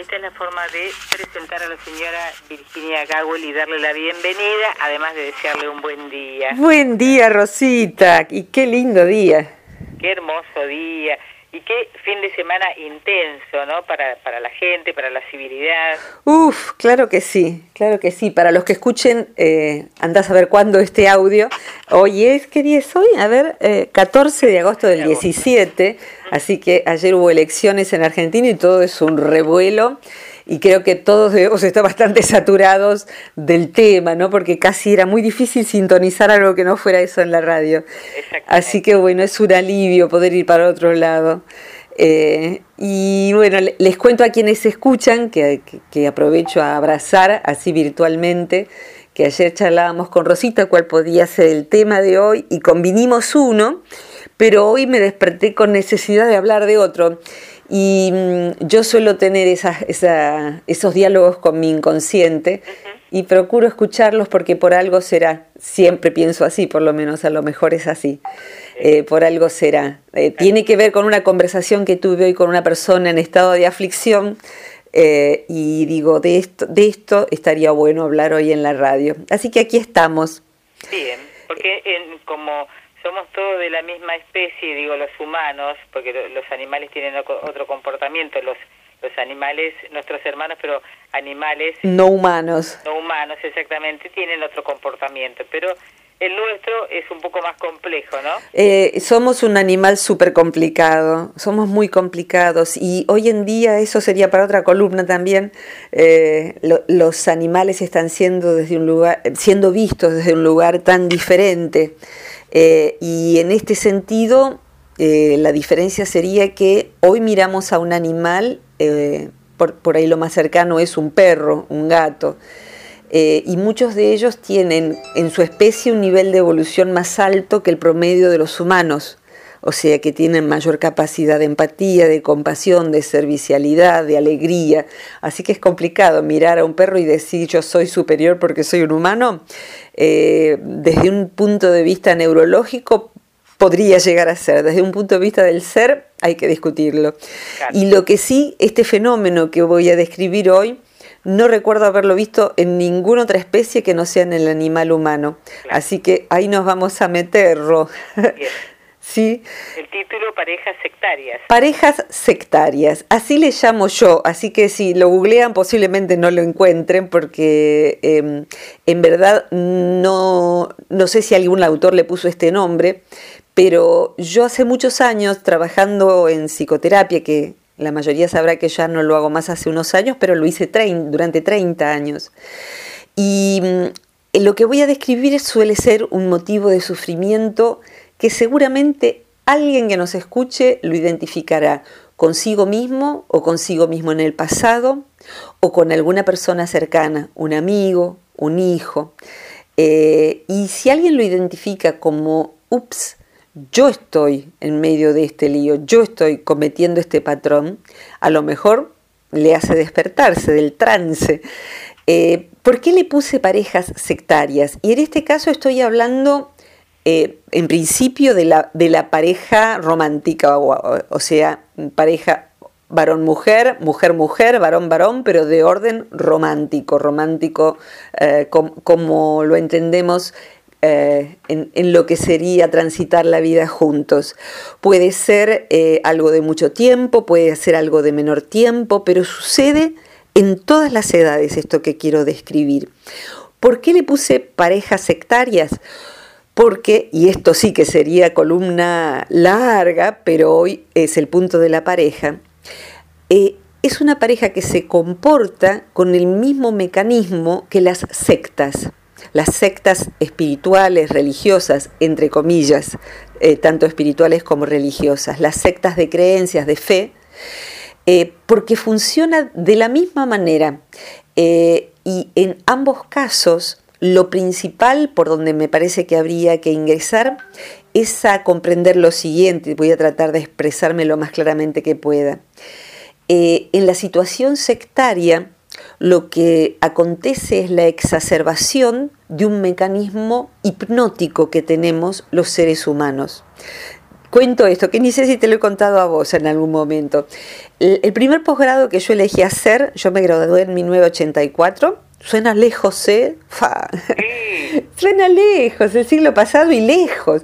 Esta es la forma de presentar a la señora Virginia Gawel y darle la bienvenida, además de desearle un buen día. Buen día, Rosita, y qué lindo día. Qué hermoso día. Y qué fin de semana intenso, ¿no? Para, para la gente, para la civilidad. Uf, claro que sí, claro que sí. Para los que escuchen, eh, andás a ver cuándo este audio. Hoy es, ¿qué día es hoy? A ver, eh, 14 de agosto del 17. Así que ayer hubo elecciones en Argentina y todo es un revuelo y creo que todos debemos estar bastante saturados del tema, ¿no? Porque casi era muy difícil sintonizar algo que no fuera eso en la radio. Así que bueno, es un alivio poder ir para otro lado. Eh, y bueno, les cuento a quienes escuchan, que, que, aprovecho a abrazar así virtualmente, que ayer charlábamos con Rosita cuál podía ser el tema de hoy y convinimos uno, pero hoy me desperté con necesidad de hablar de otro. Y mm, yo suelo tener esos diálogos con mi inconsciente y procuro escucharlos porque por algo será. Siempre pienso así, por lo menos a lo mejor es así. Eh, por algo será. Eh, tiene que ver con una conversación que tuve hoy con una persona en estado de aflicción eh, y digo, de esto, de esto estaría bueno hablar hoy en la radio. Así que aquí estamos. Bien, porque como somos todos de la misma especie, digo los humanos, porque los animales tienen otro comportamiento, los los animales, nuestros hermanos, pero animales no humanos. No humanos, exactamente, tienen otro comportamiento, pero el nuestro es un poco más complejo, ¿no? Eh, somos un animal súper complicado, somos muy complicados y hoy en día, eso sería para otra columna también, eh, los animales están siendo, desde un lugar, siendo vistos desde un lugar tan diferente. Eh, y en este sentido, eh, la diferencia sería que hoy miramos a un animal, eh, por, ahí lo más cercano es un perro, un gato, y muchos de ellos tienen en su especie un nivel de evolución más alto que el promedio de los humanos, o sea que tienen mayor capacidad de empatía, de compasión, de servicialidad, de alegría. Así que es complicado mirar a un perro y decir yo soy superior porque soy un humano. Eh, desde un punto de vista neurológico podría llegar a ser, desde un punto de vista del ser hay que discutirlo. Y lo que sí, este fenómeno que voy a describir hoy, no recuerdo haberlo visto en ninguna otra especie que no sea en el animal humano. Así que ahí nos vamos a meter, ¿sí? El título Parejas sectarias. Parejas sectarias, así le llamo yo, así que si lo googlean posiblemente no lo encuentren porque em, en verdad no, no sé si algún autor le puso este nombre, pero yo hace muchos años trabajando en psicoterapia, que la mayoría sabrá que ya no lo hago más hace unos años, pero lo hice durante 30 años. Y mm, lo que voy a describir suele ser un motivo de sufrimiento que seguramente alguien que nos escuche lo identificará consigo mismo o consigo mismo en el pasado o con alguna persona cercana, un amigo, un hijo. Eh, y si alguien lo identifica como, ups, yo estoy en medio de este lío, yo estoy cometiendo este patrón, a lo mejor le hace despertarse del trance. Eh, ¿Por qué le puse parejas sectarias? Y en este caso estoy hablando eh, en principio de la, de la pareja romántica, o, sea, pareja varón-mujer, mujer-mujer, varón-varón, pero de orden romántico, romántico eh, como lo entendemos eh, en, en, lo que sería transitar la vida juntos. Puede ser algo de mucho tiempo, puede ser algo de menor tiempo, pero sucede en todas las edades esto que quiero describir. ¿Por qué le puse parejas sectarias? Porque, y esto sí que sería columna larga, pero hoy es el punto de la pareja, eh, es una pareja que se comporta con el mismo mecanismo que las sectas, las sectas espirituales, religiosas, entre comillas, eh, tanto espirituales como religiosas, las sectas de creencias, de fe, eh, porque funciona de la misma manera. y en ambos casos, lo principal por donde me parece que habría que ingresar es a comprender lo siguiente, voy a tratar de expresarme lo más claramente que pueda. Eh, en la situación sectaria, lo que acontece es la exacerbación de un mecanismo hipnótico que tenemos los seres humanos. cuento esto, que ni sé si te lo he contado a vos en algún momento. El, primer posgrado que yo elegí hacer, yo me gradué en 1984, suena lejos, ¿eh? Fa. suena lejos, el siglo pasado y lejos.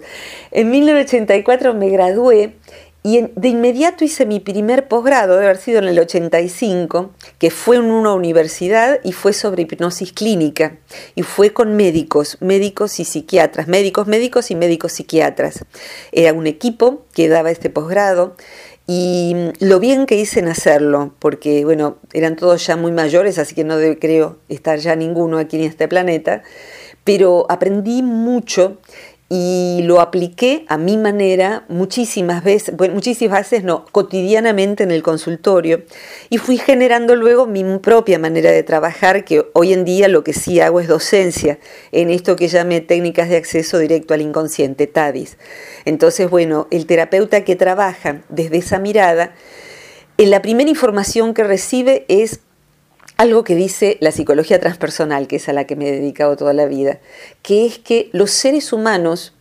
En 1984 me gradué y de inmediato hice mi primer posgrado, debe haber sido en el 85, que fue en una universidad y fue sobre hipnosis clínica. Y fue con médicos, médicos y psiquiatras, médicos, médicos y médicos psiquiatras. Era un equipo que daba este posgrado y lo bien que hice en hacerlo, porque bueno, eran todos ya muy mayores, así que no creo estar ya ninguno aquí en este planeta, pero aprendí mucho y lo apliqué a mi manera muchísimas veces, bueno, muchísimas veces no, cotidianamente en el consultorio y fui generando luego mi propia manera de trabajar, que hoy en día lo que sí hago es docencia en esto que llame técnicas de acceso directo al inconsciente, TADIS. Entonces, bueno, el terapeuta que trabaja desde esa mirada, en la primera información que recibe es algo que dice la psicología transpersonal, que es a la que me he dedicado toda la vida, que es que los seres humanos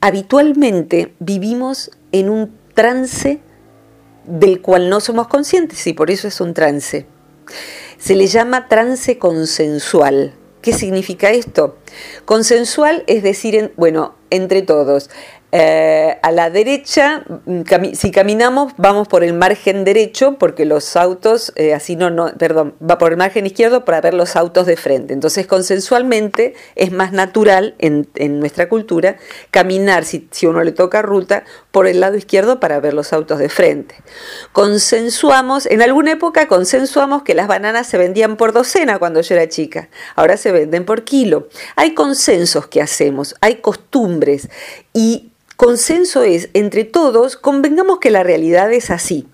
habitualmente vivimos en un trance del cual no somos conscientes y por eso es un trance. Se le llama trance consensual. ¿Qué significa esto? Consensual es decir, bueno, entre todos. Eh, a la derecha, mm, si caminamos, vamos por el margen derecho, porque los autos, eh, así no, no, perdón, va por el margen izquierdo para ver los autos de frente. Entonces, consensualmente es más natural en, nuestra cultura caminar, si, si uno le toca ruta, por el lado izquierdo para ver los autos de frente. Consensuamos, en alguna época consensuamos que las bananas se vendían por docena cuando yo era chica, ahora se venden por kilo. Hay consensos que hacemos, hay costumbres y Consenso es, entre todos, convengamos que la realidad es así.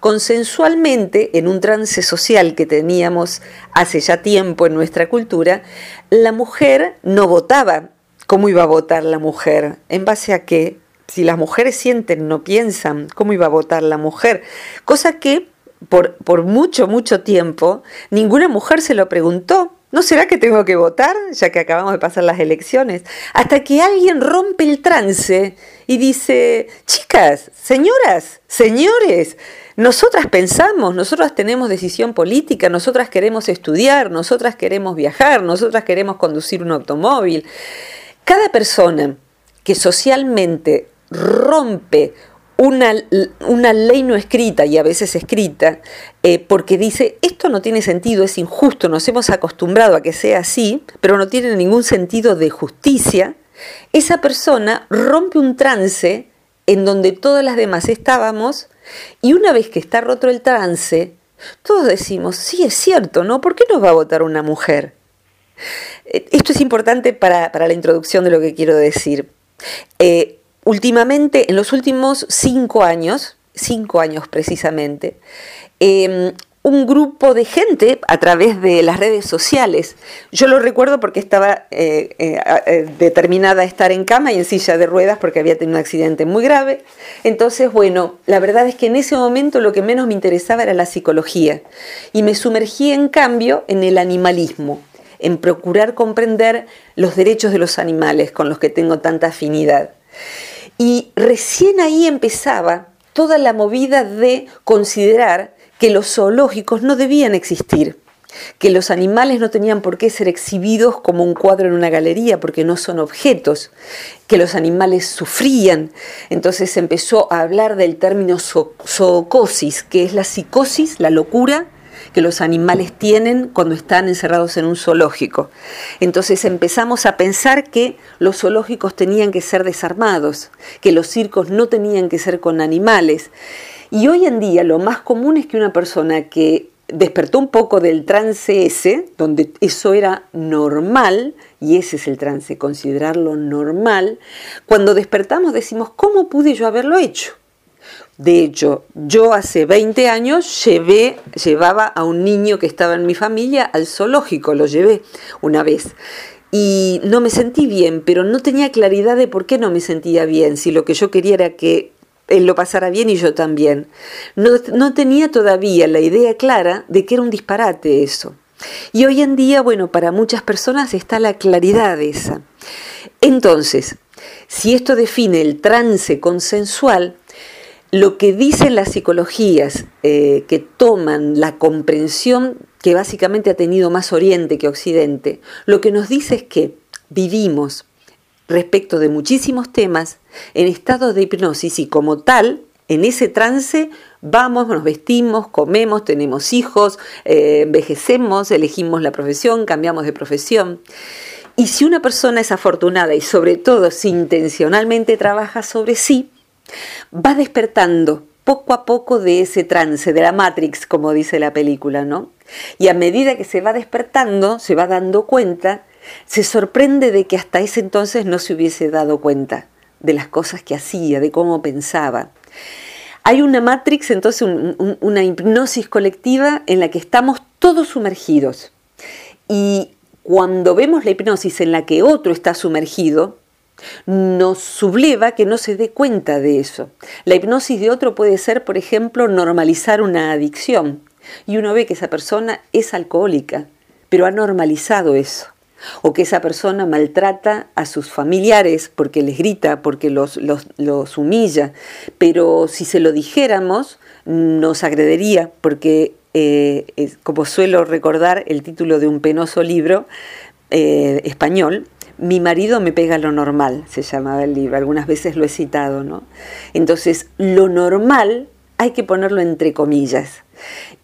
Consensualmente, en un trance social que teníamos hace ya tiempo en nuestra cultura, la mujer no votaba. ¿Cómo iba a votar la mujer? ¿En base a qué? Si las mujeres sienten, no piensan, ¿cómo iba a votar la mujer? Cosa que por, por mucho, mucho tiempo ninguna mujer se lo preguntó. ¿No será que tengo que votar, ya que acabamos de pasar las elecciones? Hasta que alguien rompe el trance y dice, chicas, señoras, señores, nosotras pensamos, nosotras tenemos decisión política, nosotras queremos estudiar, nosotras queremos viajar, nosotras queremos conducir un automóvil. Cada persona que socialmente rompe una, una, ley no escrita y a veces escrita, eh, porque dice, esto no tiene sentido, es injusto, nos hemos acostumbrado a que sea así, pero no tiene ningún sentido de justicia, esa persona rompe un trance en donde todas las demás estábamos y una vez que está roto el trance, todos decimos, sí, es cierto, ¿no? ¿Por qué nos va a votar una mujer? Eh, esto es importante para, la introducción de lo que quiero decir. Eh, últimamente, en los últimos cinco años, cinco años precisamente, em, un grupo de gente a través de las redes sociales. Yo lo recuerdo porque estaba eh, eh, eh, determinada a estar en cama y en silla de ruedas porque había tenido un accidente muy grave. Entonces, bueno, la verdad es que en ese momento lo que menos me interesaba era la psicología y me sumergí en cambio en el animalismo, en procurar comprender los derechos de los animales con los que tengo tanta afinidad. Y recién ahí empezaba toda la movida de considerar que los zoológicos no debían existir, que los animales no tenían por qué ser exhibidos como un cuadro en una galería porque no son objetos, que los animales sufrían. Entonces empezó a hablar del término zoocosis, que es la psicosis, la locura que los animales tienen cuando están encerrados en un zoológico. Entonces empezamos a pensar que los zoológicos tenían que ser desarmados, que los circos no tenían que ser con animales. Y hoy en día lo más común es que una persona que despertó un poco del trance ese, donde eso era normal, y ese es el trance, considerarlo normal, cuando despertamos decimos, ¿cómo pude yo haberlo hecho? De hecho, yo hace 20 años llevé, llevaba a un niño que estaba en mi familia al zoológico, lo llevé una vez. Y no me sentí bien, pero no tenía claridad de por qué no me sentía bien, si lo que yo quería era que él lo pasara bien y yo también. No, tenía todavía la idea clara de que era un disparate eso. Y hoy en día, bueno, para muchas personas está la claridad esa. Entonces, Si esto define el trance consensual, lo que dicen las psicologías eh, que toman la comprensión que básicamente ha tenido más Oriente que Occidente, lo que nos dice es que vivimos respecto de muchísimos temas en estado de hipnosis y como tal, en ese trance vamos, nos vestimos, comemos, tenemos hijos, eh, envejecemos, elegimos la profesión, cambiamos de profesión. Y si una persona es afortunada y sobre todo si intencionalmente trabaja sobre sí, va despertando poco a poco de ese trance, de la Matrix, como dice la película, ¿no? Y a medida que se va despertando, se va dando cuenta, se sorprende de que hasta ese entonces no se hubiese dado cuenta de las cosas que hacía, de cómo pensaba. Hay una Matrix, entonces una hipnosis colectiva en la que estamos todos sumergidos. Y cuando vemos la hipnosis en la que otro está sumergido, nos subleva que no se dé cuenta de eso. La hipnosis de otro puede ser, por ejemplo, normalizar una adicción. Y uno ve que esa persona es alcohólica, pero ha normalizado eso. O que esa persona maltrata a sus familiares porque les grita, porque los, los, humilla. Pero si se lo dijéramos, nos agredería, porque, eh, como suelo recordar el título de un penoso libro eh, español, mi marido me pega lo normal, se llamaba el libro, algunas veces lo he citado, ¿no? Entonces, lo normal hay que ponerlo entre comillas.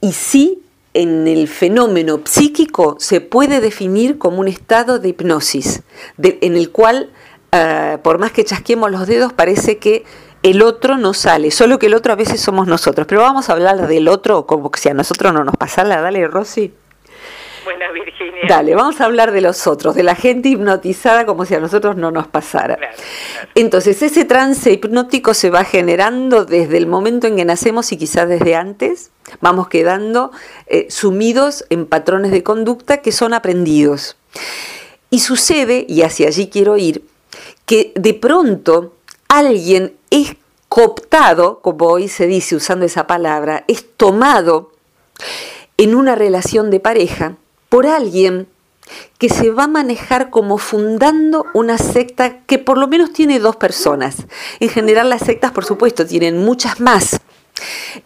Y sí, en el fenómeno psíquico se puede definir como un estado de hipnosis, en el cual, ah, por más que chasquemos los dedos, parece que el otro no sale, solo que el otro a veces somos nosotros. Pero vamos a hablar del otro como si a nosotros no nos pasara. Dale, Rosy. Virginia. Dale, vamos a hablar de los otros, de la gente hipnotizada como si a nosotros no nos pasara. Entonces, ese trance hipnótico se va generando desde el momento en que nacemos y quizás desde antes. Vamos quedando eh, sumidos en patrones de conducta que son aprendidos. Y sucede, y hacia allí quiero ir, que de pronto alguien es cooptado, como hoy se dice usando esa palabra, es tomado en una relación de pareja por alguien que se va a manejar como fundando una secta que por lo menos tiene dos personas. En general las sectas, por supuesto, tienen muchas más.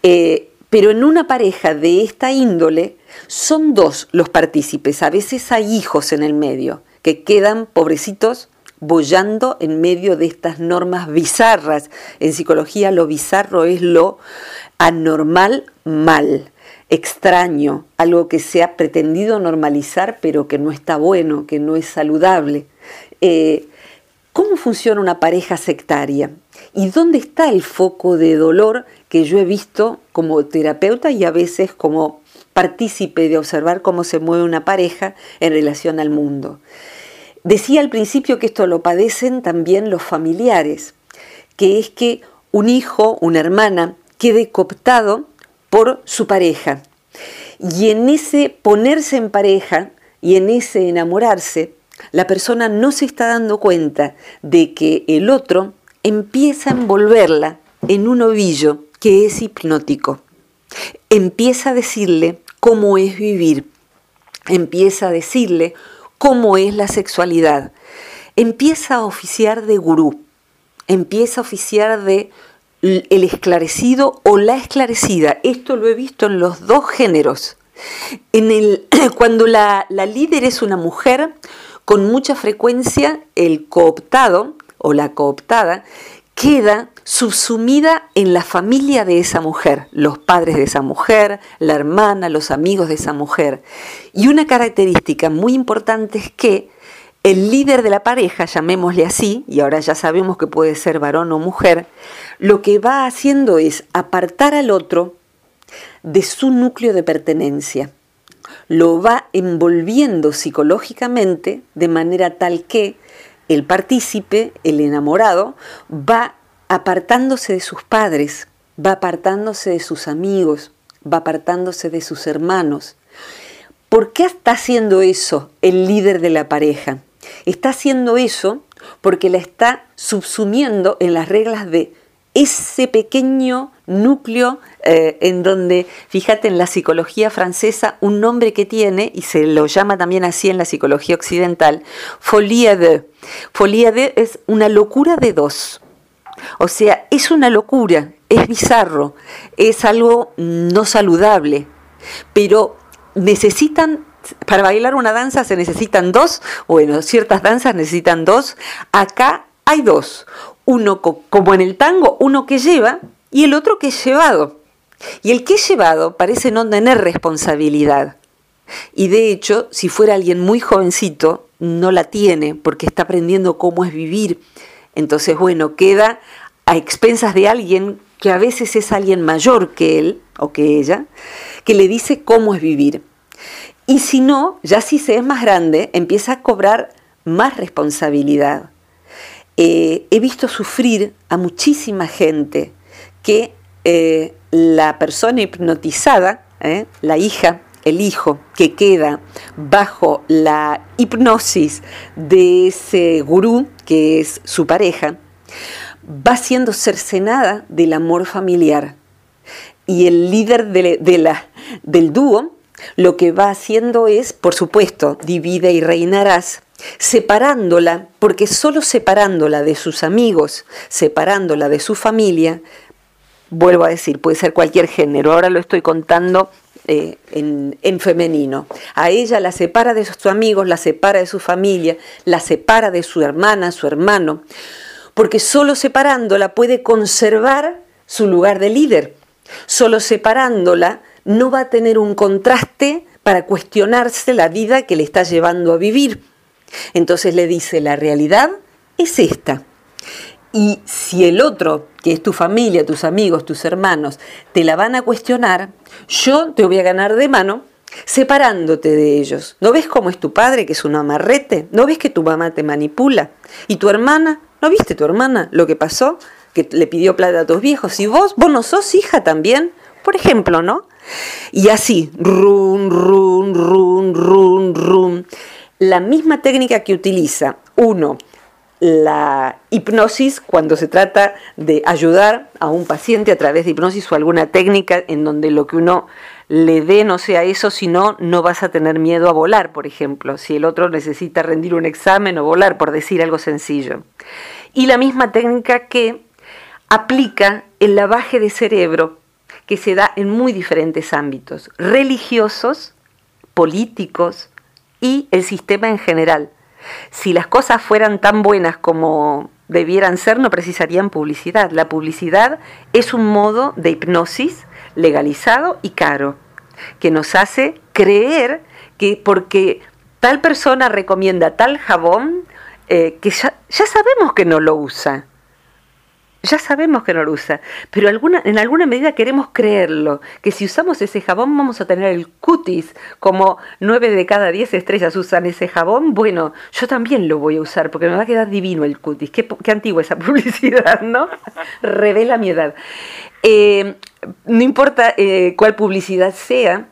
Eh, pero en una pareja de esta índole son dos los partícipes. A veces hay hijos en el medio que quedan pobrecitos bollando en medio de estas normas bizarras. En psicología lo bizarro es lo anormal mal extraño, algo que se ha pretendido normalizar pero que no está bueno, que no es saludable. Eh, ¿Cómo funciona una pareja sectaria? ¿Y dónde está el foco de dolor que yo he visto como terapeuta y a veces como partícipe de observar cómo se mueve una pareja en relación al mundo? Decía al principio que esto lo padecen también los familiares, que es que un hijo, una hermana, quede cooptado por su pareja. Y en ese ponerse en pareja y en ese enamorarse, la persona no se está dando cuenta de que el otro empieza a envolverla en un ovillo que es hipnótico. Empieza a decirle cómo es vivir. Empieza a decirle cómo es la sexualidad. Empieza a oficiar de gurú. Empieza a oficiar de el esclarecido o la esclarecida. Esto lo he visto en los dos géneros. En el, cuando la, la líder es una mujer, con mucha frecuencia el cooptado o la cooptada queda subsumida en la familia de esa mujer, los padres de esa mujer, la hermana, los amigos de esa mujer. Y una característica muy importante es que el líder de la pareja, llamémosle así, y ahora ya sabemos que puede ser varón o mujer, lo que va haciendo es apartar al otro de su núcleo de pertenencia. Lo va envolviendo psicológicamente de manera tal que el partícipe, el enamorado, va apartándose de sus padres, va apartándose de sus amigos, va apartándose de sus hermanos. ¿Por qué está haciendo eso el líder de la pareja? Está haciendo eso porque la está subsumiendo en las reglas de ese pequeño núcleo eh, en donde, fíjate, en la psicología francesa, un nombre que tiene, y se lo llama también así en la psicología occidental, folie de. Folie de es una locura de dos. O sea, es una locura, es bizarro, es algo no saludable, pero necesitan, para bailar una danza se necesitan dos, bueno, ciertas danzas necesitan dos, acá hay dos, uno como en el tango, uno que lleva y el otro que es llevado. Y el que es llevado parece no tener responsabilidad. Y de hecho, si fuera alguien muy jovencito, no la tiene porque está aprendiendo cómo es vivir. Entonces, bueno, queda a expensas de alguien que a veces es alguien mayor que él o que ella, que le dice cómo es vivir. Y si no, ya si se es más grande, empieza a cobrar más responsabilidad. Eh, he visto sufrir a muchísima gente que eh, la persona hipnotizada, eh, la hija, el hijo que queda bajo la hipnosis de ese gurú que es su pareja, va siendo cercenada del amor familiar. Y el líder del dúo lo que va haciendo es, por supuesto, divide y reinarás, separándola, porque solo separándola de sus amigos, separándola de su familia, vuelvo a decir, puede ser cualquier género, ahora lo estoy contando eh, en, en, femenino. A ella la separa de sus amigos, la separa de su familia, la separa de su hermana, su hermano, porque solo separándola puede conservar su lugar de líder. Solo separándola no va a tener un contraste para cuestionarse la vida que le está llevando a vivir. Entonces le dice, la realidad es esta. Y si el otro, que es tu familia, tus amigos, tus hermanos, te la van a cuestionar, yo te voy a ganar de mano separándote de ellos. ¿No ves cómo es tu padre, que es un amarrete? ¿No ves que tu mamá te manipula? ¿Y tu hermana? ¿No viste tu hermana lo que pasó? Que le pidió plata a tus viejos. ¿Y vos? ¿Vos no sos hija también? Por ejemplo, ¿no? Y así, run, run, run, run, run. La misma técnica que utiliza uno la hipnosis cuando se trata de ayudar a un paciente a través de hipnosis o alguna técnica en donde lo que uno le dé no sea eso, sino no vas a tener miedo a volar, por ejemplo, si el otro necesita rendir un examen o volar, por decir algo sencillo. Y la misma técnica que aplica el lavaje de cerebro que se da en muy diferentes ámbitos, religiosos, políticos y el sistema en general si las cosas fueran tan buenas como debieran ser, no precisarían publicidad. La publicidad es un modo de hipnosis legalizado y caro, que nos hace creer que porque tal persona recomienda tal jabón, eh, que ya, ya sabemos que no lo usa ya sabemos que no lo usa, pero en alguna medida queremos creerlo, que si usamos ese jabón vamos a tener el cutis, como nueve de cada diez estrellas usan ese jabón, bueno, yo también lo voy a usar porque me va a quedar divino el cutis. Qué, qué antigua esa publicidad, ¿no? Revela mi edad. Eh, no importa eh, cuál publicidad sea,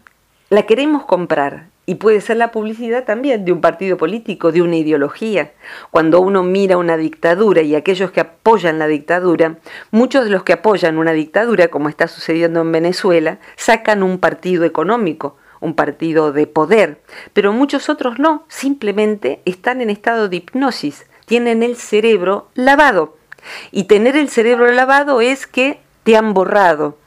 la queremos comprar y puede ser la publicidad también de un partido político, de una ideología. Cuando uno mira una dictadura y aquellos que apoyan la dictadura, muchos de los que apoyan una dictadura, como está sucediendo en Venezuela, sacan un partido económico, un partido de poder, pero muchos otros no, simplemente están en estado de hipnosis, tienen el cerebro lavado. Y tener el cerebro lavado es que te han borrado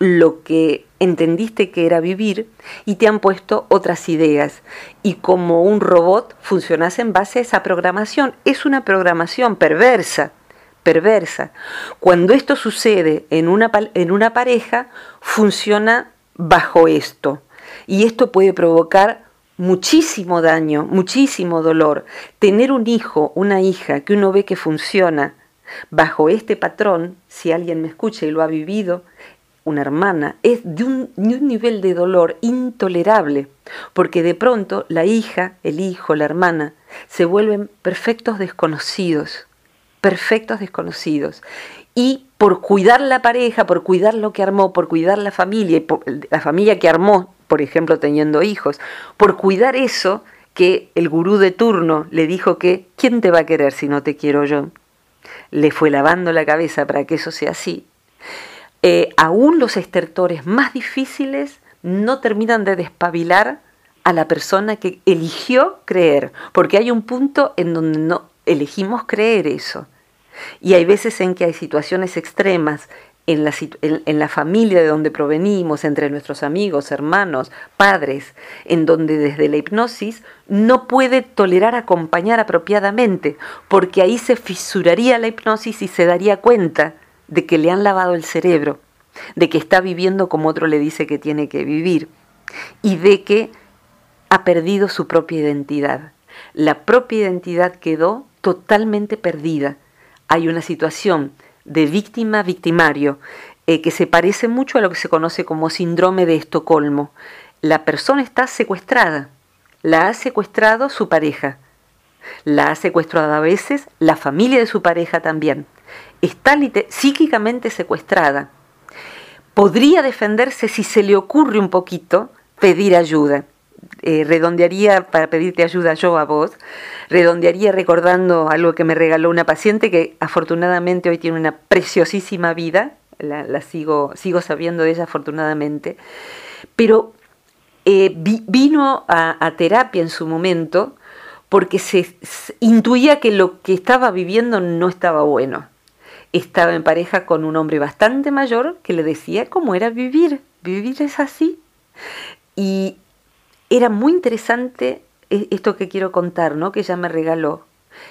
lo que entendiste que era vivir y te han puesto otras ideas. Y como un robot funcionas en base a esa programación. Es una programación perversa, perversa. Cuando esto sucede en una, en una pareja, funciona bajo esto. Y esto puede provocar muchísimo daño, muchísimo dolor. Tener un hijo, una hija que uno ve que funciona bajo este patrón, si alguien me escucha y lo ha vivido, una hermana, es de un, nivel de dolor intolerable, porque de pronto la hija, el hijo, la hermana, se vuelven perfectos desconocidos, perfectos desconocidos. Y por cuidar la pareja, por cuidar lo que armó, por cuidar la familia, la familia que armó, por ejemplo, teniendo hijos, por cuidar eso que el gurú de turno le dijo que, ¿quién te va a querer si no te quiero yo? Le fue lavando la cabeza para que eso sea así eh, aún los estertores más difíciles no terminan de despabilar a la persona que eligió creer, porque hay un punto en donde no elegimos creer eso. Y hay veces en que hay situaciones extremas en la, en la, familia de donde provenimos, entre nuestros amigos, hermanos, padres, en donde desde la hipnosis no puede tolerar acompañar apropiadamente, porque ahí se fisuraría la hipnosis y se daría cuenta de que le han lavado el cerebro, de que está viviendo como otro le dice que tiene que vivir y de que ha perdido su propia identidad. La propia identidad quedó totalmente perdida. Hay una situación de víctima-victimario eh, que se parece mucho a lo que se conoce como síndrome de Estocolmo. La persona está secuestrada, la ha secuestrado su pareja, la ha secuestrado a veces la familia de su pareja también está psíquicamente secuestrada. Podría defenderse si se le ocurre un poquito pedir ayuda. Eh, redondearía para pedirte ayuda yo a vos, redondearía recordando algo que me regaló una paciente que afortunadamente hoy tiene una preciosísima vida, la, sigo, sigo sabiendo de ella afortunadamente, pero eh, vino a, terapia en su momento porque se intuía que lo que estaba viviendo no estaba bueno estaba en pareja con un hombre bastante mayor que le decía cómo era vivir. Vivir es así. Y era muy interesante e, esto que quiero contar, ¿no? Que ella me regaló.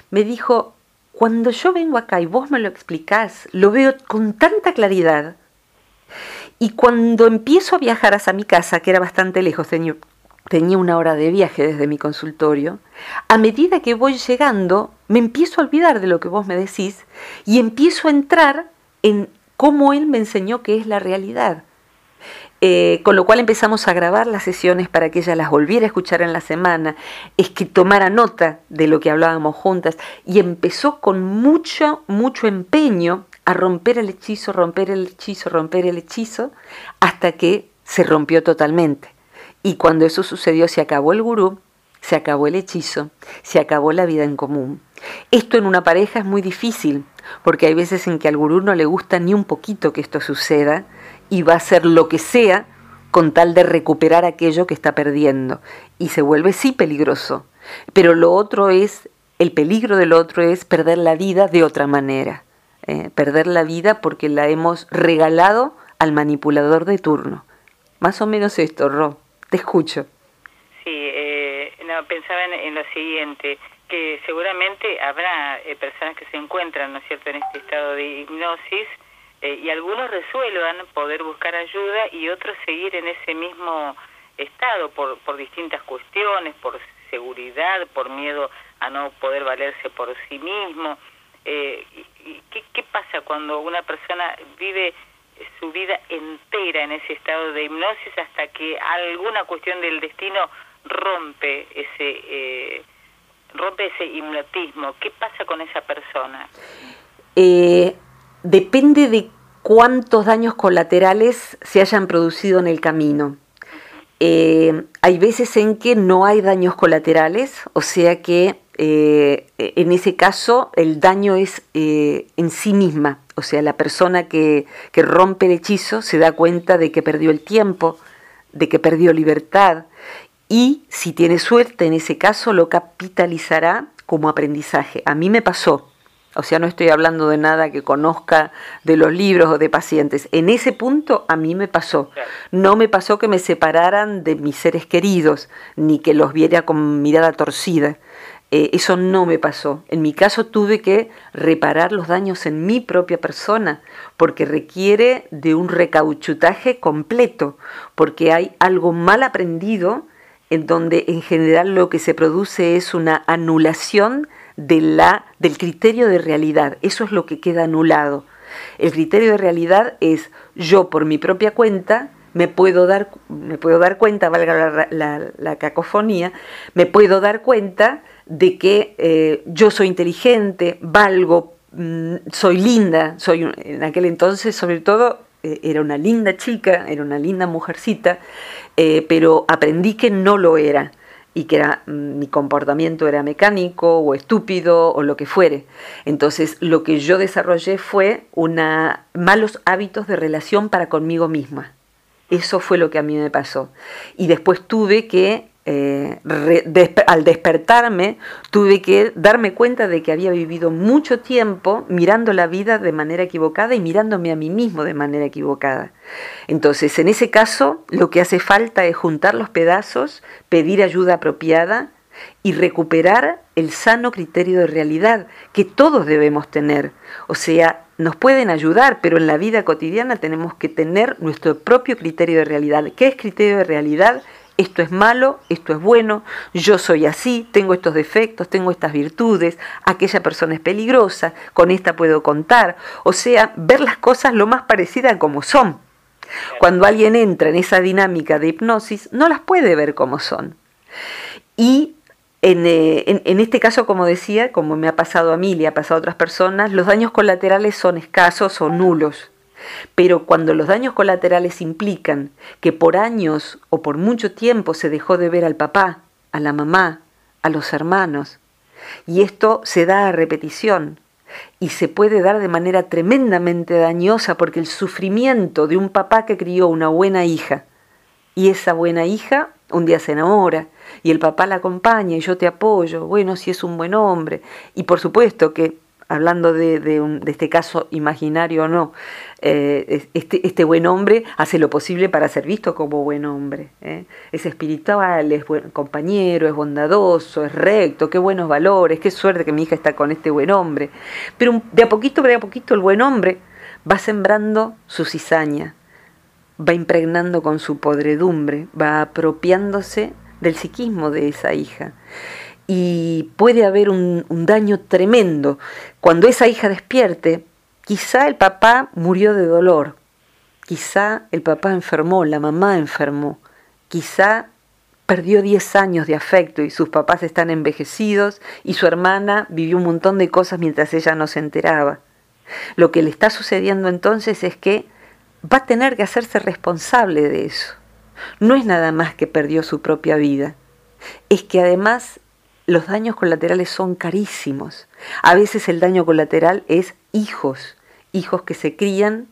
Me dijo, cuando yo vengo acá y vos me lo explicás, lo veo con tanta claridad. Y cuando empiezo a viajar hacia mi casa, que era bastante lejos, tenía una hora de viaje desde mi consultorio, a medida que voy llegando, me empiezo a olvidar de lo que vos me decís y empiezo a entrar en cómo él me enseñó que es la realidad. Eh, con lo cual empezamos a grabar las sesiones para que ella las volviera a escuchar en la semana, es que tomara nota de lo que hablábamos juntas y empezó con mucho, mucho empeño a romper el hechizo, romper el hechizo, romper el hechizo, hasta que se rompió totalmente. Y cuando eso sucedió se acabó el gurú, se acabó el hechizo, se acabó la vida en común. Esto en una pareja es muy difícil, porque hay veces en que al gurú no le gusta ni un poquito que esto suceda y va a hacer lo que sea con tal de recuperar aquello que está perdiendo. Y se vuelve sí peligroso. Pero lo otro es, el peligro del otro es perder la vida de otra manera. ¿eh? perder la vida porque la hemos regalado al manipulador de turno. Más o menos esto, Ro. Te escucho. Sí, eh, no, pensaba en, lo siguiente, que seguramente habrá eh, personas que se encuentran, ¿no es cierto?, en este estado de hipnosis eh, y algunos resuelvan poder buscar ayuda y otros seguir en ese mismo estado por, por distintas cuestiones, por seguridad, por miedo a no poder valerse por sí mismo. Eh, ¿qué, ¿Qué pasa cuando una persona vive su vida entera en ese estado de hipnosis hasta que alguna cuestión del destino rompe ese eh, rompe ese hipnotismo. ¿Qué pasa con esa persona? Eh, depende de cuántos daños colaterales se hayan producido en el camino. Eh, hay veces en que no hay daños colaterales, o sea que en ese caso el daño es en sí misma, o sea, la persona que, rompe el hechizo se da cuenta de que perdió el tiempo, de que perdió libertad y si tiene suerte en ese caso lo capitalizará como aprendizaje. A mí me pasó, o sea, no estoy hablando de nada que conozca de los libros o de pacientes. En ese punto a mí me pasó. No me pasó que me separaran de mis seres queridos, ni que los viera con mirada torcida. Eh, eso no me pasó. En mi caso tuve que reparar los daños en mi propia persona, porque requiere de un recauchutaje completo, porque hay algo mal aprendido en donde en general lo que se produce es una anulación de la, del criterio de realidad. Eso es lo que queda anulado. El criterio de realidad es yo por mi propia cuenta me puedo dar, me puedo dar cuenta, valga la, cacofonía, me puedo dar cuenta de que eh, yo soy inteligente, valgo, mm, soy linda, soy en aquel entonces sobre todo eh, era una linda chica, era una linda mujercita, eh, pero aprendí que no lo era. y que mm, mi comportamiento era mecánico o estúpido o lo que fuere. Entonces lo que yo desarrollé fue una, malos hábitos de relación para conmigo misma. Eso fue lo que a mí me pasó. Y después tuve que eh, al despertarme tuve que darme cuenta de que había vivido mucho tiempo mirando la vida de manera equivocada y mirándome a mí mismo de manera equivocada. Entonces, en ese caso, lo que hace falta es juntar los pedazos, pedir ayuda apropiada y recuperar el sano criterio de realidad que todos debemos tener. O sea, nos pueden ayudar, pero en la vida cotidiana tenemos que tener nuestro propio criterio de realidad. ¿Qué es criterio de realidad? Esto es malo, esto es bueno, yo soy así, tengo estos defectos, tengo estas virtudes, aquella persona es peligrosa, con esta puedo contar. O sea, ver las cosas lo más parecidas como son. Cuando alguien entra en esa dinámica de hipnosis, no las puede ver como son. Y en, eh, en, este caso, como decía, como me ha pasado a mí y ha pasado a otras personas, los daños colaterales son escasos o nulos. Pero cuando los daños colaterales implican que por años o por mucho tiempo se dejó de ver al papá, a la mamá, a los hermanos, y esto se da a repetición, y se puede dar de manera tremendamente dañosa porque el sufrimiento de un papá que crió una buena hija, y esa buena hija un día se enamora, y el papá la acompaña y yo te apoyo, bueno, si es un buen hombre, y por supuesto que hablando de, de, este caso imaginario o no, eh, este, este, buen hombre hace lo posible para ser visto como buen hombre. ¿eh? Es espiritual, es buen compañero, es bondadoso, es recto, qué buenos valores, qué suerte que mi hija está con este buen hombre. Pero de a poquito, de a poquito el buen hombre va sembrando su cizaña, va impregnando con su podredumbre, va apropiándose del psiquismo de esa hija y puede haber un, daño tremendo. Cuando esa hija despierte, quizá el papá murió de dolor, quizá el papá enfermó, la mamá enfermó, quizá perdió 10 años de afecto y sus papás están envejecidos y su hermana vivió un montón de cosas mientras ella no se enteraba. Lo que le está sucediendo entonces es que va a tener que hacerse responsable de eso. No es nada más que perdió su propia vida, es que además los daños colaterales son carísimos. A veces el daño colateral es hijos, hijos que se crían.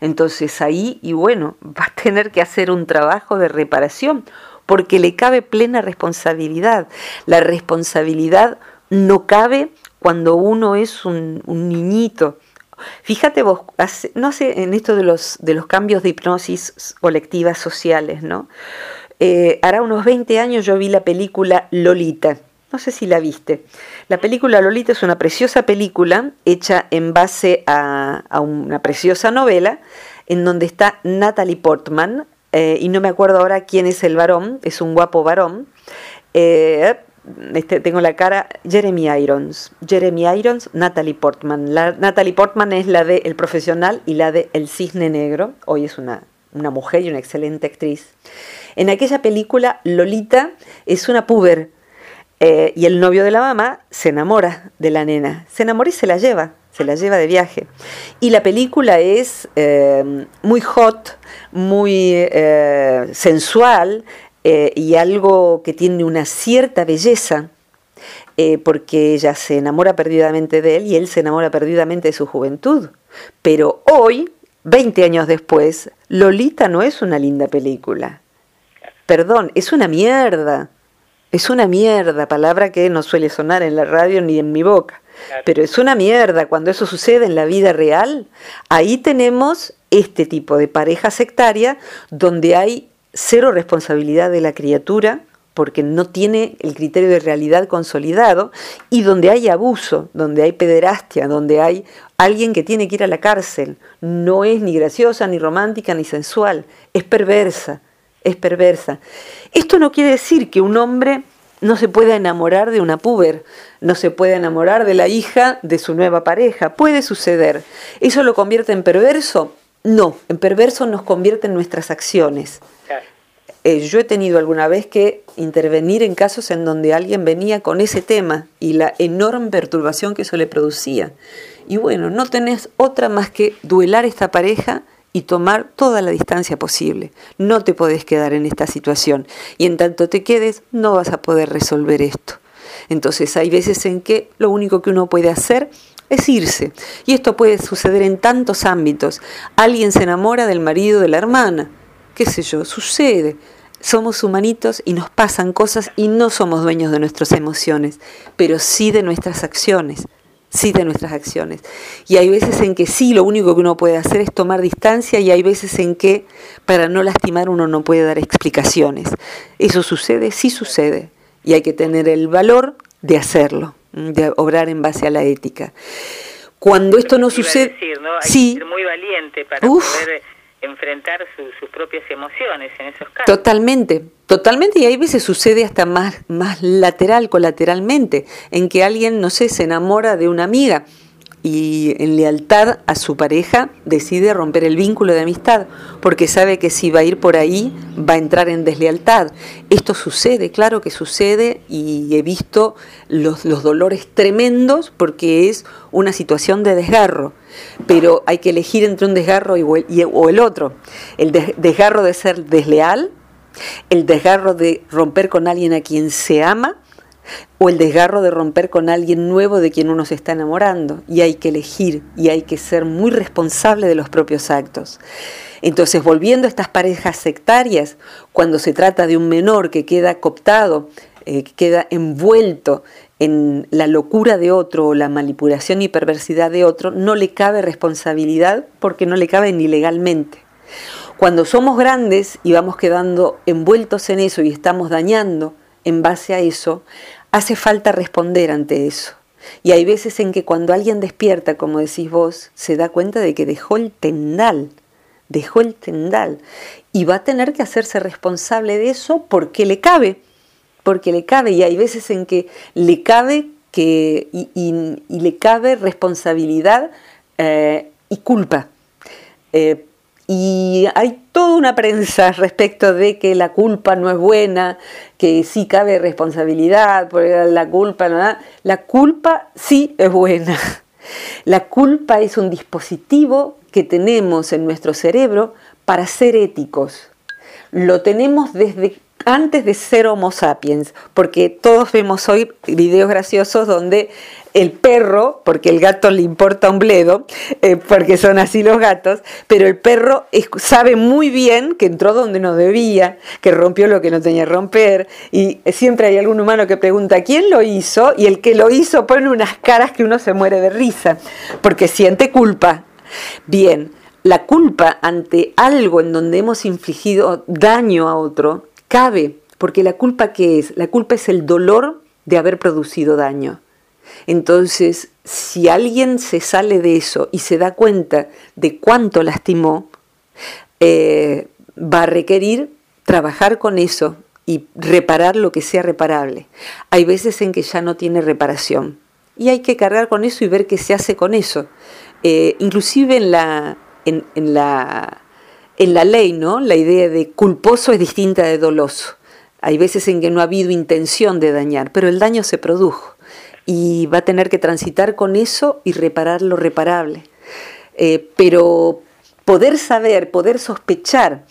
Entonces ahí, y bueno, va a tener que hacer un trabajo de reparación porque le cabe plena responsabilidad. La responsabilidad no cabe cuando uno es un, niñito. Fíjate vos, no sé, en esto de los, de los cambios de hipnosis colectivas sociales, ¿no? Eh, hará unos 20 años yo vi la película Lolita no sé si la viste. La película Lolita es una preciosa película hecha en base a, una preciosa novela en donde está Natalie Portman, eh, y no me acuerdo ahora quién es el varón, es un guapo varón. Eh, este, tengo la cara, Jeremy Irons. Jeremy Irons, Natalie Portman. Natalie Portman es la de El Profesional y la de El Cisne Negro. Hoy es una, una mujer y una excelente actriz. En aquella película, Lolita es una puber eh, y el novio de la mamá se enamora de la nena, se enamora y se la lleva, se la lleva de viaje. Y la película es eh, muy hot, muy eh, sensual y algo que tiene una cierta belleza, porque ella se enamora perdidamente de él y él se enamora perdidamente de su juventud. Pero hoy, 20 años después, Lolita no es una linda película. Perdón, es una mierda. Es una mierda, palabra que no suele sonar en la radio ni en mi boca. Pero es una mierda cuando eso sucede en la vida real. Ahí tenemos este tipo de pareja sectaria donde hay cero responsabilidad de la criatura porque no tiene el criterio de realidad consolidado y donde hay abuso, donde hay pederastia, donde hay alguien que tiene que ir a la cárcel. No es ni graciosa, ni romántica, ni sensual, es perversa es perversa. Esto no quiere decir que un hombre no se pueda enamorar de una puber, no se pueda enamorar de la hija de su nueva pareja. Puede suceder. ¿Eso lo convierte en perverso? No, en perverso nos convierte en nuestras acciones. Eh, yo he tenido alguna vez que intervenir en casos en donde alguien venía con ese tema y la enorme perturbación que eso le producía. Y bueno, no tenés otra más que duelar esta pareja y tomar toda la distancia posible. No te podés quedar en esta situación y en tanto te quedes no vas a poder resolver esto. Entonces hay veces en que lo único que uno puede hacer es irse. Y esto puede suceder en tantos ámbitos. Alguien se enamora del marido de la hermana. ¿Qué sé yo? Sucede. Somos humanitos y nos pasan cosas y no somos dueños de nuestras emociones, pero sí de nuestras acciones sí de nuestras acciones. Y hay veces en que sí, lo único que uno puede hacer es tomar distancia y hay veces en que para no lastimar uno no puede dar explicaciones. ¿Eso sucede? Sí sucede. Y hay que tener el valor de hacerlo, de obrar en base a la ética. Cuando esto no sucede... Hay sí. que ser muy valiente para poder enfrentar sus propias emociones en esos casos. Totalmente, totalmente, y hay veces sucede hasta más, más lateral, colateralmente, en que alguien, no sé, se enamora de una amiga y en lealtad a su pareja decide romper el vínculo de amistad, porque sabe que si va a ir por ahí va a entrar en deslealtad. Esto sucede, claro que sucede, y he visto los, los dolores tremendos porque es una situación de desgarro, pero hay que elegir entre un desgarro o el otro. El desgarro de ser desleal, el desgarro de romper con alguien a quien se ama, o el desgarro de romper con alguien nuevo de quien uno se está enamorando. Y hay que elegir y hay que ser muy responsable de los propios actos. Entonces, volviendo a estas parejas sectarias, cuando se trata de un menor que queda cooptado, eh, que queda envuelto en la locura de otro o la manipulación y perversidad de otro, no le cabe responsabilidad porque no le cabe ni legalmente. Cuando somos grandes y vamos quedando envueltos en eso y estamos dañando en base a eso, hace falta responder ante eso. Y hay veces en que cuando alguien despierta, como decís vos, se da cuenta de que dejó el tendal, dejó el tendal, y va a tener que hacerse responsable de eso porque le cabe, porque le cabe, y hay veces en que le cabe que, y, le cabe responsabilidad eh, y culpa. Eh, y hay toda una prensa respecto de que la culpa no es buena, que sí cabe responsabilidad, porque la culpa no La culpa sí es buena. La culpa es un dispositivo que tenemos en nuestro cerebro para ser éticos. Lo tenemos desde antes de ser Homo sapiens, porque todos vemos hoy videos graciosos donde el perro, porque el gato le importa un bledo, eh, porque son así los gatos, pero el perro sabe muy bien que entró donde no debía, que rompió lo que no tenía que romper, y siempre hay algún humano que pregunta quién lo hizo, y el que lo hizo pone unas caras que uno se muere de risa, porque siente culpa. Bien, la culpa ante algo en donde hemos infligido daño a otro cabe, porque la culpa qué es? La culpa es el dolor de haber producido daño. Entonces, si alguien se sale de eso y se da cuenta de cuánto lastimó, eh, va a requerir trabajar con eso y reparar lo que sea reparable. Hay veces en que ya no tiene reparación y hay que cargar con eso y ver qué se hace con eso. Eh, inclusive en la, en la en la ley, ¿no? La idea de culposo es distinta de doloso. Hay veces en que no ha habido intención de dañar, pero el daño se produjo y va a tener que transitar con eso y reparar lo reparable. Eh, pero poder saber, poder sospechar,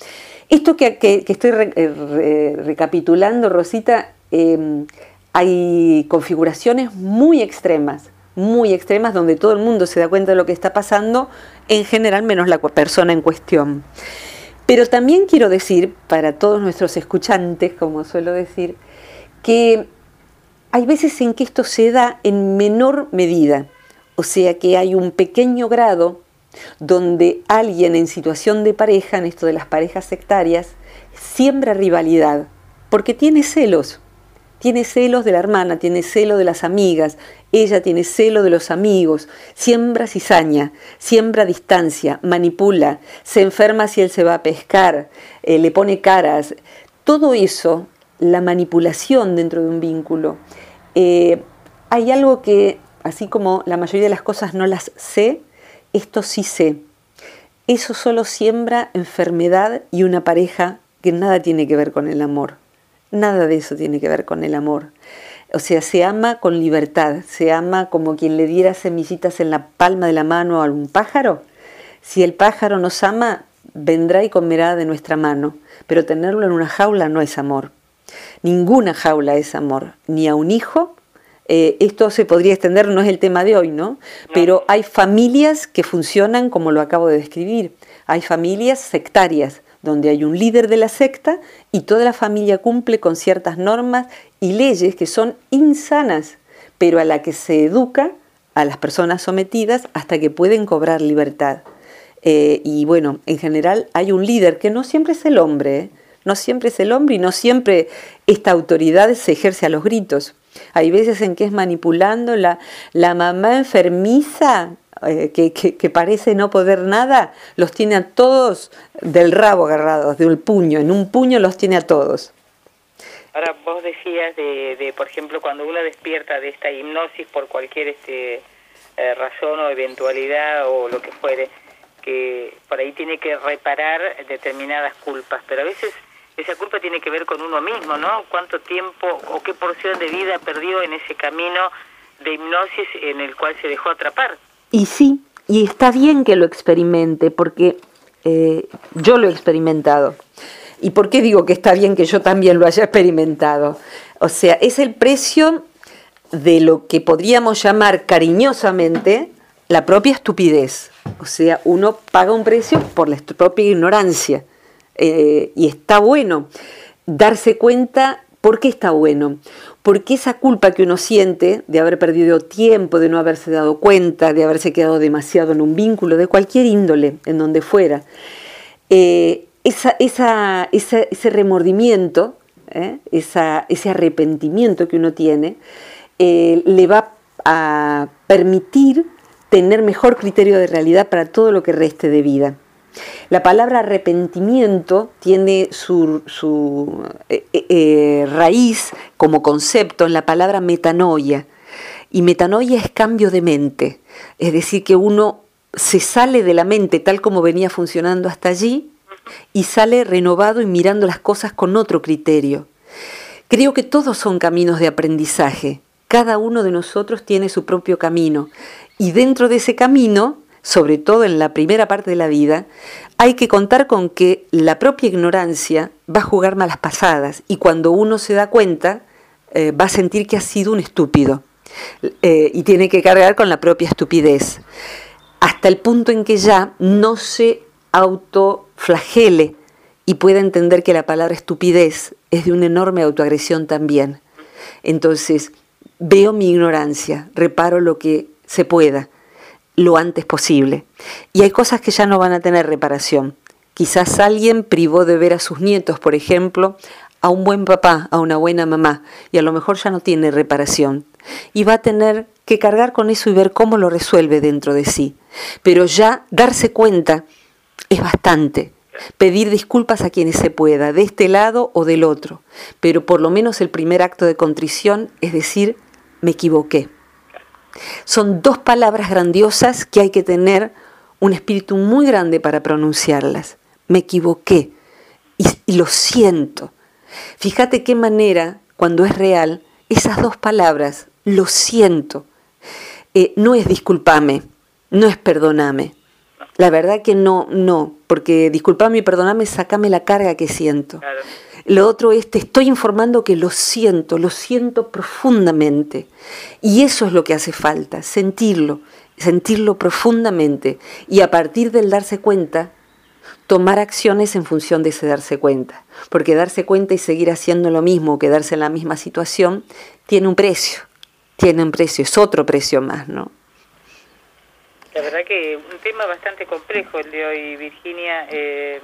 esto que, estoy eh, recapitulando, Rosita, em, hay configuraciones muy extremas, muy extremas, donde todo el mundo se da cuenta de lo que está pasando en general menos la persona en cuestión. Pero también quiero decir, para todos nuestros escuchantes, como suelo decir, que hay veces en que esto se da en menor medida, o sea que hay un pequeño grado donde alguien en situación de pareja, en esto de las parejas sectarias, siembra rivalidad, porque tiene celos, tiene celos de la hermana, tiene celo de las amigas, ella tiene celo de los amigos, siembra cizaña, siembra distancia, manipula, se enferma si él se va a pescar, eh, le pone caras. Todo eso, la manipulación dentro de un vínculo, eh, hay algo que, así como la mayoría de las cosas no las sé, esto sí sé. Eso solo siembra enfermedad y una pareja que nada tiene que ver con el amor. Nada de eso tiene que ver con el amor. O sea, se ama con libertad, se ama como quien le diera semillitas en la palma de la mano a un pájaro. Si el pájaro nos ama, vendrá y comerá de nuestra mano, pero tenerlo en una jaula no es amor. Ninguna jaula es amor, ni a un hijo. Eh, esto se podría extender, no es el tema de hoy, ¿no? Pero hay familias que funcionan como lo acabo de describir. Hay familias sectarias, donde hay un líder de la secta y toda la familia cumple con ciertas normas y leyes que son insanas, pero a la que se educa a las personas sometidas hasta que pueden cobrar libertad. Eh, y bueno, en general hay un líder que no siempre es el hombre, ¿eh? no siempre es el hombre y no siempre esta autoridad se ejerce a los gritos. Hay veces en que es manipulando la, la mamá enfermiza eh, que, que, parece no poder nada, los tiene a todos del rabo agarrados, de un puño, en un puño los tiene a todos. Ahora, vos decías de, de por ejemplo, cuando uno despierta de esta hipnosis por cualquier este, razón o eventualidad o lo que fuere, que por ahí tiene que reparar determinadas culpas, pero a veces esa culpa tiene que ver con uno mismo, ¿no? ¿Cuánto tiempo o qué porción de vida perdió en ese camino de hipnosis en el cual se dejó atrapar? Y sí, y está bien que lo experimente, porque eh, yo lo he experimentado. ¿Y por qué digo que está bien que yo también lo haya experimentado? O sea, es el precio de lo que podríamos llamar cariñosamente la propia estupidez. O sea, uno paga un precio por la propia ignorancia. Eh, y está bueno darse cuenta por qué está bueno. Porque esa culpa que uno siente de haber perdido tiempo, de no haberse dado cuenta, de haberse quedado demasiado en un vínculo, de cualquier índole, en donde fuera, eh, ese remordimiento, eh, ese arrepentimiento que uno tiene, le va a permitir tener mejor criterio de realidad para todo lo que reste de vida. La palabra arrepentimiento tiene su, eh, eh, eh, raíz como concepto en la palabra metanoia. Y metanoia es cambio de mente, es decir, que uno se sale de la mente tal como venía funcionando hasta allí y sale renovado y mirando las cosas con otro criterio. Creo que todos son caminos de aprendizaje. Cada uno de nosotros tiene su propio camino y dentro de ese camino, sobre todo en la primera parte de la vida, hay que contar con que la propia ignorancia va a jugar malas pasadas y cuando uno se da cuenta eh, va a sentir que ha sido un estúpido eh, y tiene que cargar con la propia estupidez, hasta el punto en que ya no se autoflagele y pueda entender que la palabra estupidez es de una enorme autoagresión también. Entonces, veo mi ignorancia, reparo lo que se pueda lo antes posible. Y hay cosas que ya no van a tener reparación. Quizás alguien privó de ver a sus nietos, por ejemplo, a un buen papá, a una buena mamá, y a lo mejor ya no tiene reparación. Y va a tener que cargar con eso y ver cómo lo resuelve dentro de sí. Pero ya darse cuenta es bastante. Pedir disculpas a quienes se pueda, de este lado o del otro. Pero por lo menos el primer acto de contrición es decir, me equivoqué. Son dos palabras grandiosas que hay que tener un espíritu muy grande para pronunciarlas. Me equivoqué y, lo siento. Fíjate qué manera, cuando es real, esas dos palabras, lo siento, eh, no es disculpame, no es perdoname. La verdad que no, no, porque disculpame y perdoname, sacame la carga que siento. Lo otro es, te estoy informando que lo siento, lo siento profundamente. Y eso es lo que hace falta, sentirlo, sentirlo profundamente. Y a partir del darse cuenta, tomar acciones en función de ese darse cuenta. Porque darse cuenta y seguir haciendo lo mismo, quedarse en la misma situación, tiene un precio. Tiene un precio, es otro precio más, ¿no? La verdad que un tema bastante complejo el de hoy, Virginia. Eh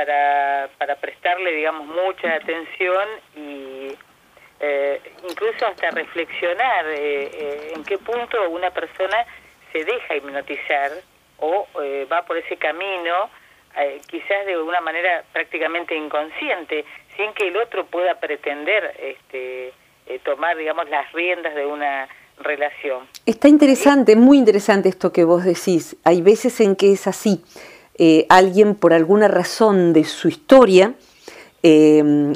para, para prestarle, digamos, mucha atención y eh, incluso hasta reflexionar eh, eh, en qué punto una persona se deja hipnotizar o va por ese camino, quizás de una manera prácticamente inconsciente, sin que el otro pueda pretender este, tomar, digamos, las riendas de una relación. Está interesante, muy interesante esto que vos decís. Hay veces en que es así. Eh, alguien por alguna razón de su historia, eh,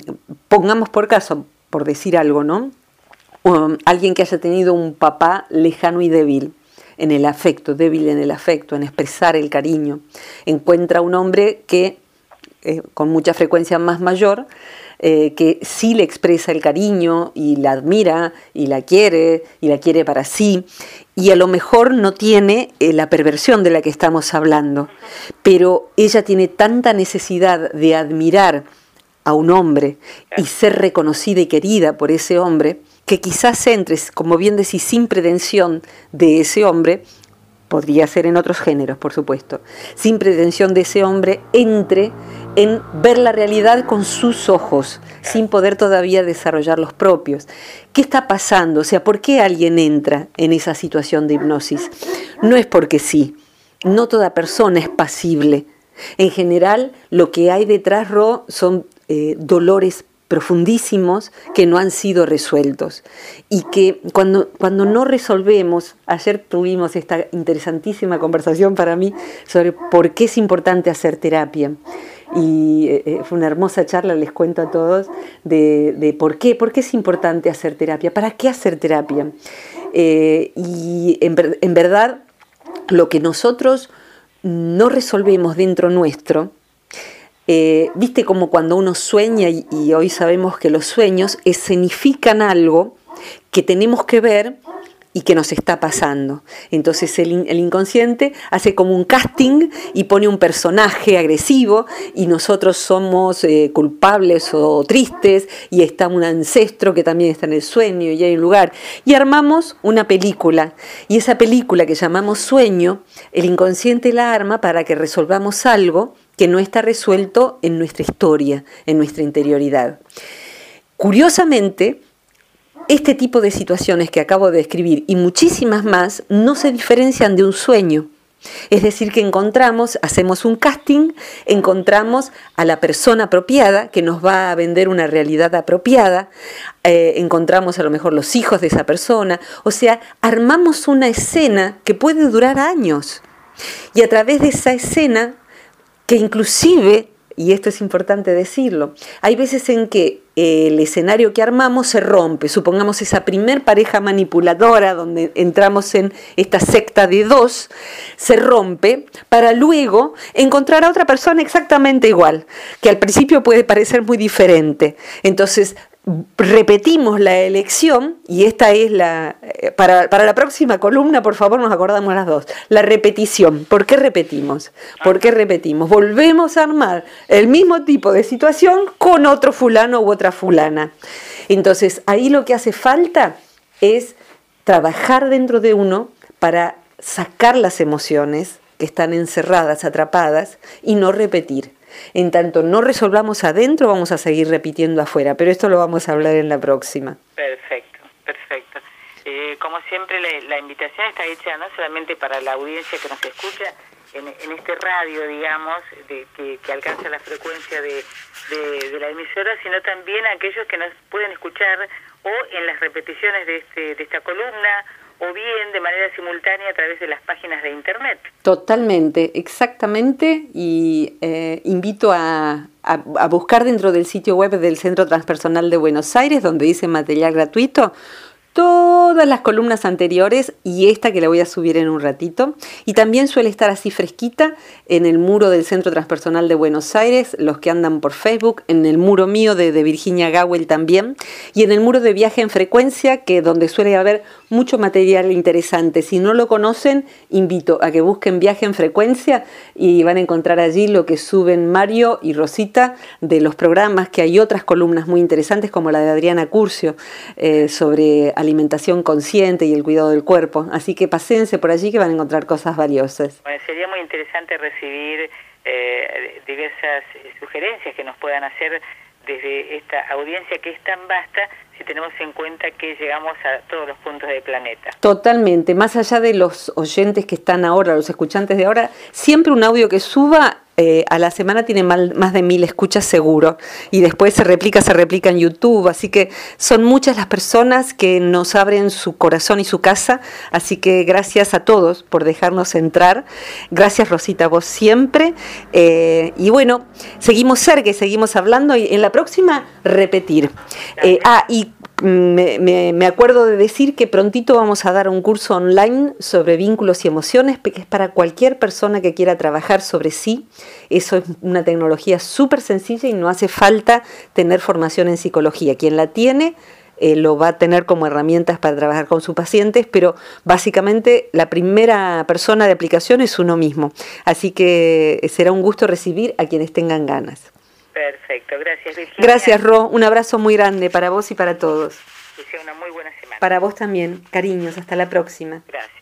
pongamos por caso, por decir algo, ¿no? Um, alguien que haya tenido un papá lejano y débil. en el afecto, débil en el afecto, en expresar el cariño. Encuentra un hombre que eh, con mucha frecuencia más mayor, eh, que sí le expresa el cariño y la admira y la quiere y la quiere para sí y a lo mejor no tiene eh, la perversión de la que estamos hablando, pero ella tiene tanta necesidad de admirar a un hombre y ser reconocida y querida por ese hombre, que quizás entres, como bien decís, sin pretensión de ese hombre, podría ser en otros géneros, por supuesto, sin pretensión de ese hombre, entre en ver la realidad con sus ojos, sin poder todavía desarrollar los propios. ¿Qué está pasando? O sea, ¿por qué alguien entra en esa situación de hipnosis? No es porque sí, no toda persona es pasible. En general, lo que hay detrás, Ro, son eh, dolores profundísimos que no han sido resueltos y que cuando, cuando no resolvemos, ayer tuvimos esta interesantísima conversación para mí sobre por qué es importante hacer terapia y eh, eh, fue una hermosa charla, les cuento a todos, de, por qué, por qué es importante hacer terapia, para qué hacer terapia. Eh, y en verdad, lo que nosotros no resolvemos dentro nuestro, eh, viste como cuando uno sueña y, hoy sabemos que los sueños escenifican algo que tenemos que ver y que nos está pasando. Entonces el, inconsciente hace como un casting y pone un personaje agresivo y nosotros somos eh, culpables o tristes y está un ancestro que también está en el sueño y hay un lugar. Y armamos una película y esa película que llamamos sueño, el inconsciente la arma para que resolvamos algo que no está resuelto en nuestra historia, en nuestra interioridad. Curiosamente, este tipo de situaciones que acabo de describir y muchísimas más no se diferencian de un sueño. Es decir, que encontramos, hacemos un casting, encontramos a la persona apropiada que nos va a vender una realidad apropiada, eh, encontramos a lo mejor los hijos de esa persona, o sea, armamos una escena que puede durar años. Y a través de esa escena que inclusive, y esto es importante decirlo, hay veces en que el escenario que armamos se rompe, supongamos esa primer pareja manipuladora donde entramos en esta secta de dos, se rompe para luego encontrar a otra persona exactamente igual, que al principio puede parecer muy diferente. Entonces repetimos la elección, y esta es la, eh, para, la próxima columna, por favor, nos acordamos las dos, la repetición. ¿Por qué repetimos? ¿Por qué repetimos? Volvemos a armar el mismo tipo de situación con otro fulano u otra fulana. Entonces, ahí lo que hace falta es trabajar dentro de uno para sacar las emociones que están encerradas, atrapadas, y no repetir. En tanto no resolvamos adentro, vamos a seguir repitiendo afuera, pero esto lo vamos a hablar en la próxima. Perfecto, perfecto. Eh, como siempre, la, invitación está hecha no solamente para la audiencia que nos escucha en, este radio, digamos, de, que, alcanza la frecuencia de, la emisora, sino también a aquellos que nos pueden escuchar o en las repeticiones de, este, de esta columna o bien de manera simultánea a través de las páginas de Internet. Totalmente, exactamente, y eh, invito a, a, buscar dentro del sitio web del Centro Transpersonal de Buenos Aires, donde dice material gratuito, todas las columnas anteriores y esta que la voy a subir en un ratito. Y también suele estar así fresquita en el muro del Centro Transpersonal de Buenos Aires, los que andan por Facebook, en el muro mío de, Virginia Gowell también, y en el muro de viaje en frecuencia, que donde suele haber mucho material interesante. Si no lo conocen, invito a que busquen viaje en frecuencia y van a encontrar allí lo que suben Mario y Rosita de los programas, que hay otras columnas muy interesantes como la de Adriana Curcio eh, sobre alimentación consciente y el cuidado del cuerpo. Así que pasense por allí que van a encontrar cosas valiosas. Bueno, sería muy interesante recibir eh, diversas sugerencias que nos puedan hacer desde esta audiencia que es tan vasta si tenemos en cuenta que llegamos a todos los puntos del planeta. Totalmente, más allá de los oyentes que están ahora, los escuchantes de ahora, siempre un audio que suba eh, a la semana tiene más de mil escuchas seguro. Y después se replica, se replica en YouTube, así que son muchas las personas que nos abren su corazón y su casa, así que gracias a todos por dejarnos entrar, gracias Rosita, vos siempre, eh, y bueno, seguimos cerca, seguimos hablando. Y en la próxima repetir. Eh, ah, y me, acuerdo de decir que prontito vamos a dar un curso online sobre vínculos y emociones, que es para cualquier persona que quiera trabajar sobre sí. Eso es una tecnología súper sencilla y no hace falta tener formación en psicología. Quien la tiene eh, lo va a tener como herramientas para trabajar con sus pacientes, pero básicamente la primera persona de aplicación es uno mismo. Así que será un gusto recibir a quienes tengan ganas. Perfecto, gracias Virginia. Gracias Ro, un abrazo muy grande para vos y para todos. Que sea una muy buena semana. Para vos también, cariños, hasta la próxima. Gracias.